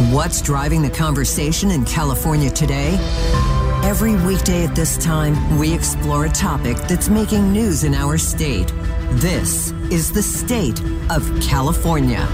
What's driving the conversation in California today? Every weekday at this time, we explore a topic that's making news in our state. This is the state of California.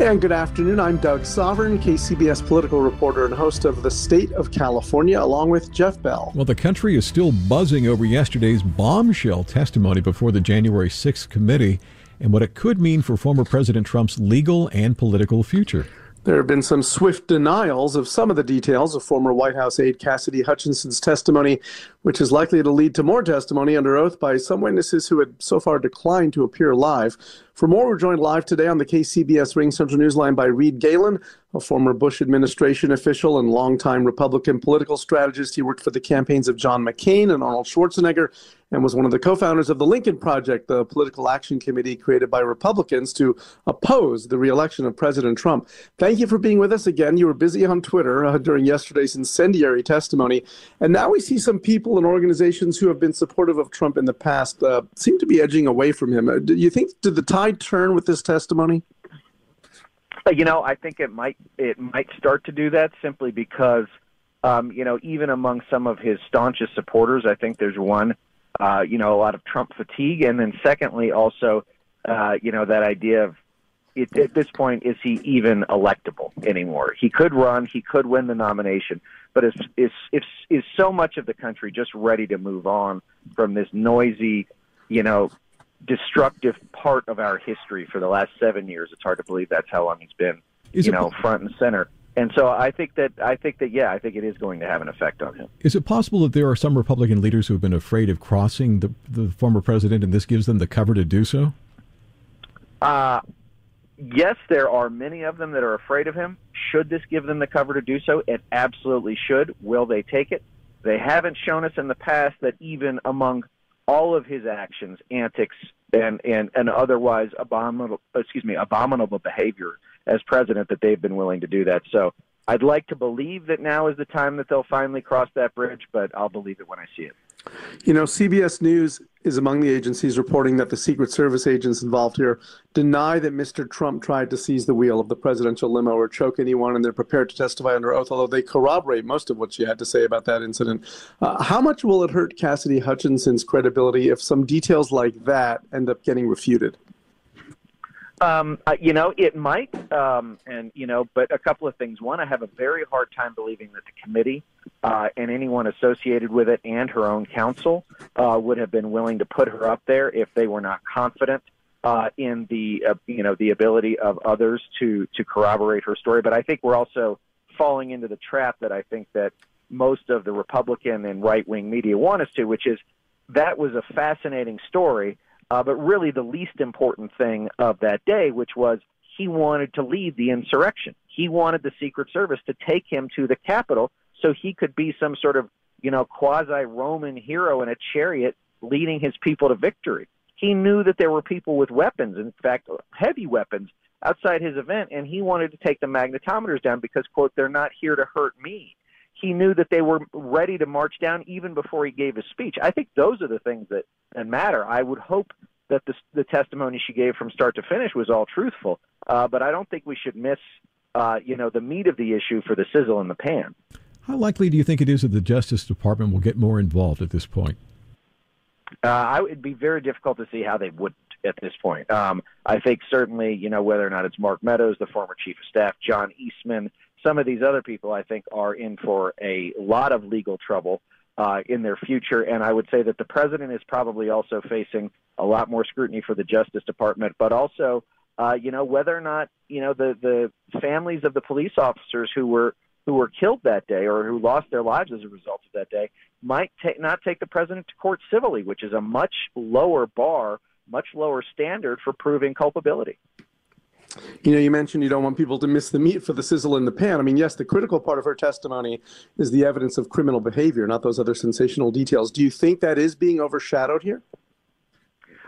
And good afternoon. I'm Doug Sovern, KCBS political reporter and host of The State of California, along with Jeff Bell. Well, the country is still buzzing over yesterday's bombshell testimony before the January 6th committee and what it could mean for former President Trump's legal and political future. There have been some swift denials of some of the details of former White House aide Cassidy Hutchinson's testimony, which is likely to lead to more testimony under oath by some witnesses who had so far declined to appear live. For more, we're joined live today on the KCBS Ring Central Newsline by Reed Galen, a former Bush administration official and longtime Republican political strategist. He worked for the campaigns of John McCain and Arnold Schwarzenegger and was one of the co-founders of the Lincoln Project, the political action committee created by Republicans to oppose the reelection of President Trump. Thank you for being with us again. You were busy on Twitter uh, during yesterday's incendiary testimony, and now we see some people and organizations who have been supportive of Trump in the past uh, seem to be edging away from him. Uh, do you think did the tide turn with this testimony? You know, I think it might it might start to do that simply because, um, you know, even among some of his staunchest supporters, I think there's one, uh, you know, a lot of Trump fatigue, and then secondly, also, uh, you know, that idea of it, at this point, is he even electable anymore? He could run, he could win the nomination, but is is is is so much of the country just ready to move on from this noisy, you know, destructive part of our history for the last seven years. It's hard to believe that's how long he's been, Is you it- know, front and center. And so I think that I think that yeah, I think it is going to have an effect on him. Is it possible that there are some Republican leaders who have been afraid of crossing the, the former president and this gives them the cover to do so? Uh, yes, there are many of them that are afraid of him. Should this give them the cover to do so? It absolutely should. Will they take it? They haven't shown us in the past that even among all of his actions, antics, and and, and otherwise abominable excuse me abominable behavior as president, that they've been willing to do that. So I'd like to believe that now is the time that they'll finally cross that bridge, but I'll believe it when I see it. You know, CBS News is among the agencies reporting that the Secret Service agents involved here deny that Mr. Trump tried to seize the wheel of the presidential limo or choke anyone, and they're prepared to testify under oath, although they corroborate most of what she had to say about that incident. Uh, how much will it hurt Cassidy Hutchinson's credibility if some details like that end up getting refuted? Um, uh, you know, it might, um, and you know, but a couple of things. One, I have a very hard time believing that the committee uh, and anyone associated with it and her own counsel uh, would have been willing to put her up there if they were not confident uh, in the, uh, you know, the ability of others to to corroborate her story. But I think we're also falling into the trap that I think that most of the Republican and right wing media want us to, which is that was a fascinating story. Uh, but really, the least important thing of that day, which was he wanted to lead the insurrection. He wanted the Secret Service to take him to the Capitol so he could be some sort of, you know, quasi Roman hero in a chariot leading his people to victory. He knew that there were people with weapons, in fact, heavy weapons, outside his event, and he wanted to take the magnetometers down because, quote, they're not here to hurt me. He knew that they were ready to march down even before he gave his speech. I think those are the things that, that matter. I would hope that the, the testimony she gave from start to finish was all truthful, uh, but I don't think we should miss, uh, you know, the meat of the issue for the sizzle in the pan. How likely do you think it is that the Justice Department will get more involved at this point? Uh, I would be very difficult to see how they wouldn't at this point. Um, I think certainly, you know, whether or not it's Mark Meadows, the former chief of staff, John Eastman, some of these other people, I think, are in for a lot of legal trouble uh, in their future. And I would say that the president is probably also facing a lot more scrutiny for the Justice Department, but also, uh, you know, whether or not you know the the families of the police officers who were who were killed that day or who lost their lives as a result of that day might ta- not take the president to court civilly, which is a much lower bar, much lower standard for proving culpability. You know, you mentioned you don't want people to miss the meat for the sizzle in the pan. I mean, yes, the critical part of her testimony is the evidence of criminal behavior, not those other sensational details. Do you think that is being overshadowed here?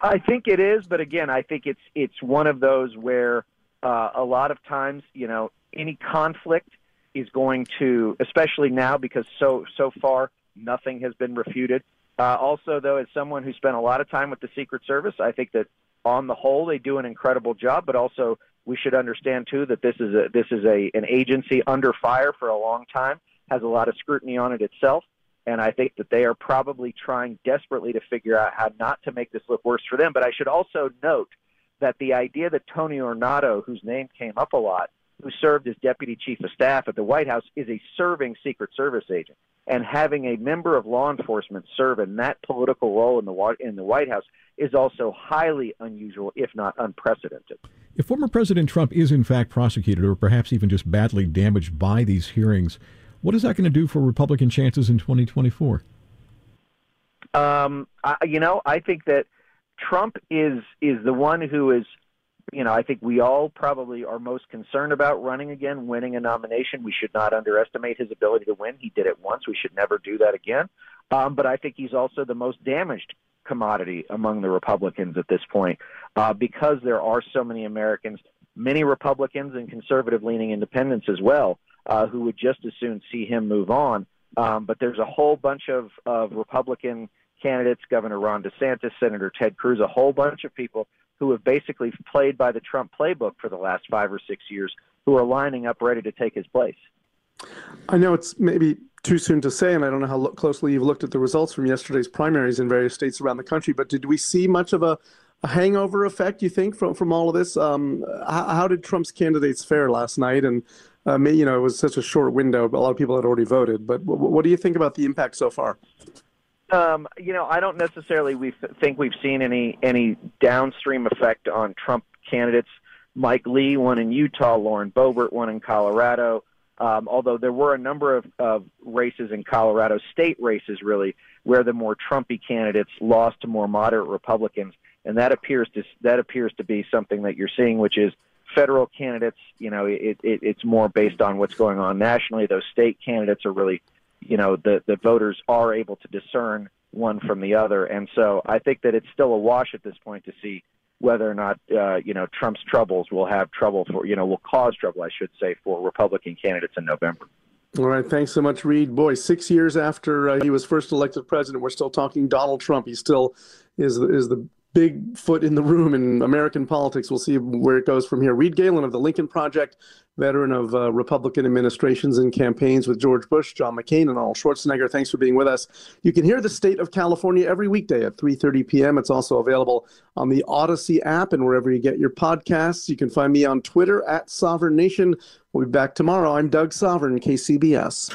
I think it is, but again, I think it's it's one of those where uh, a lot of times, you know, any conflict is going to, especially now because so so far nothing has been refuted. Uh, also, though, as someone who spent a lot of time with the Secret Service, I think that on the whole they do an incredible job. But also, we should understand too that this is a this is a an agency under fire for a long time, has a lot of scrutiny on it itself, and I think that they are probably trying desperately to figure out how not to make this look worse for them. But I should also note that the idea that Tony Ornato, whose name came up a lot, who served as deputy chief of staff at the White House, is a serving Secret Service agent. And having a member of law enforcement serve in that political role in the in the White House is also highly unusual, if not unprecedented. If former President Trump is in fact prosecuted, or perhaps even just badly damaged by these hearings, what is that going to do for Republican chances in 2024? Um, I, you know, I think that Trump is is the one who is, you know, I think we all probably are most concerned about running again, winning a nomination. We should not underestimate his ability to win. He did it once. We should never do that again. Um, but I think he's also the most damaged commodity among the Republicans at this point uh, because there are so many Americans, many Republicans and conservative leaning independents as well, uh, who would just as soon see him move on. Um, but there's a whole bunch of, of Republican candidates, Governor Ron DeSantis, Senator Ted Cruz, a whole bunch of people who have basically played by the Trump playbook for the last five or six years, who are lining up ready to take his place. I know it's maybe too soon to say, and I don't know how lo- closely you've looked at the results from yesterday's primaries in various states around the country, but did we see much of a, a hangover effect, you think, from, from all of this? Um, how, how, did Trump's candidates fare last night? And, uh, you know, it was such a short window, a lot of people had already voted. But w- what do you think about the impact so far? Um, you know, I don't necessarily we think we've seen any any downstream effect on Trump candidates. Mike Lee won in Utah, Lauren Boebert won in Colorado. Um, although there were a number of, of races in Colorado, state races really, where the more Trumpy candidates lost to more moderate Republicans, and that appears to that appears to be something that you're seeing, which is federal candidates. You know, it, it, it's more based on what's going on nationally. Those state candidates are really you know the the voters are able to discern one from the other, and so I think that it's still a wash at this point to see whether or not uh, you know Trump's troubles will have trouble for you know will cause trouble, I should say, for Republican candidates in November. All right, thanks so much, Reed. Boy, six years after uh, he was first elected president, we're still talking Donald Trump. He still is is the big foot in the room in American politics. We'll see where it goes from here. Reed Galen of the Lincoln Project, veteran of uh, Republican administrations and campaigns with George Bush, John McCain, and Arnold Schwarzenegger. Thanks for being with us. You can hear the state of California every weekday at 3:30 p.m. It's also available on the Audacy app and wherever you get your podcasts. You can find me on Twitter at Sovern Nation. We'll be back tomorrow. I'm Doug Sovern, KCBS.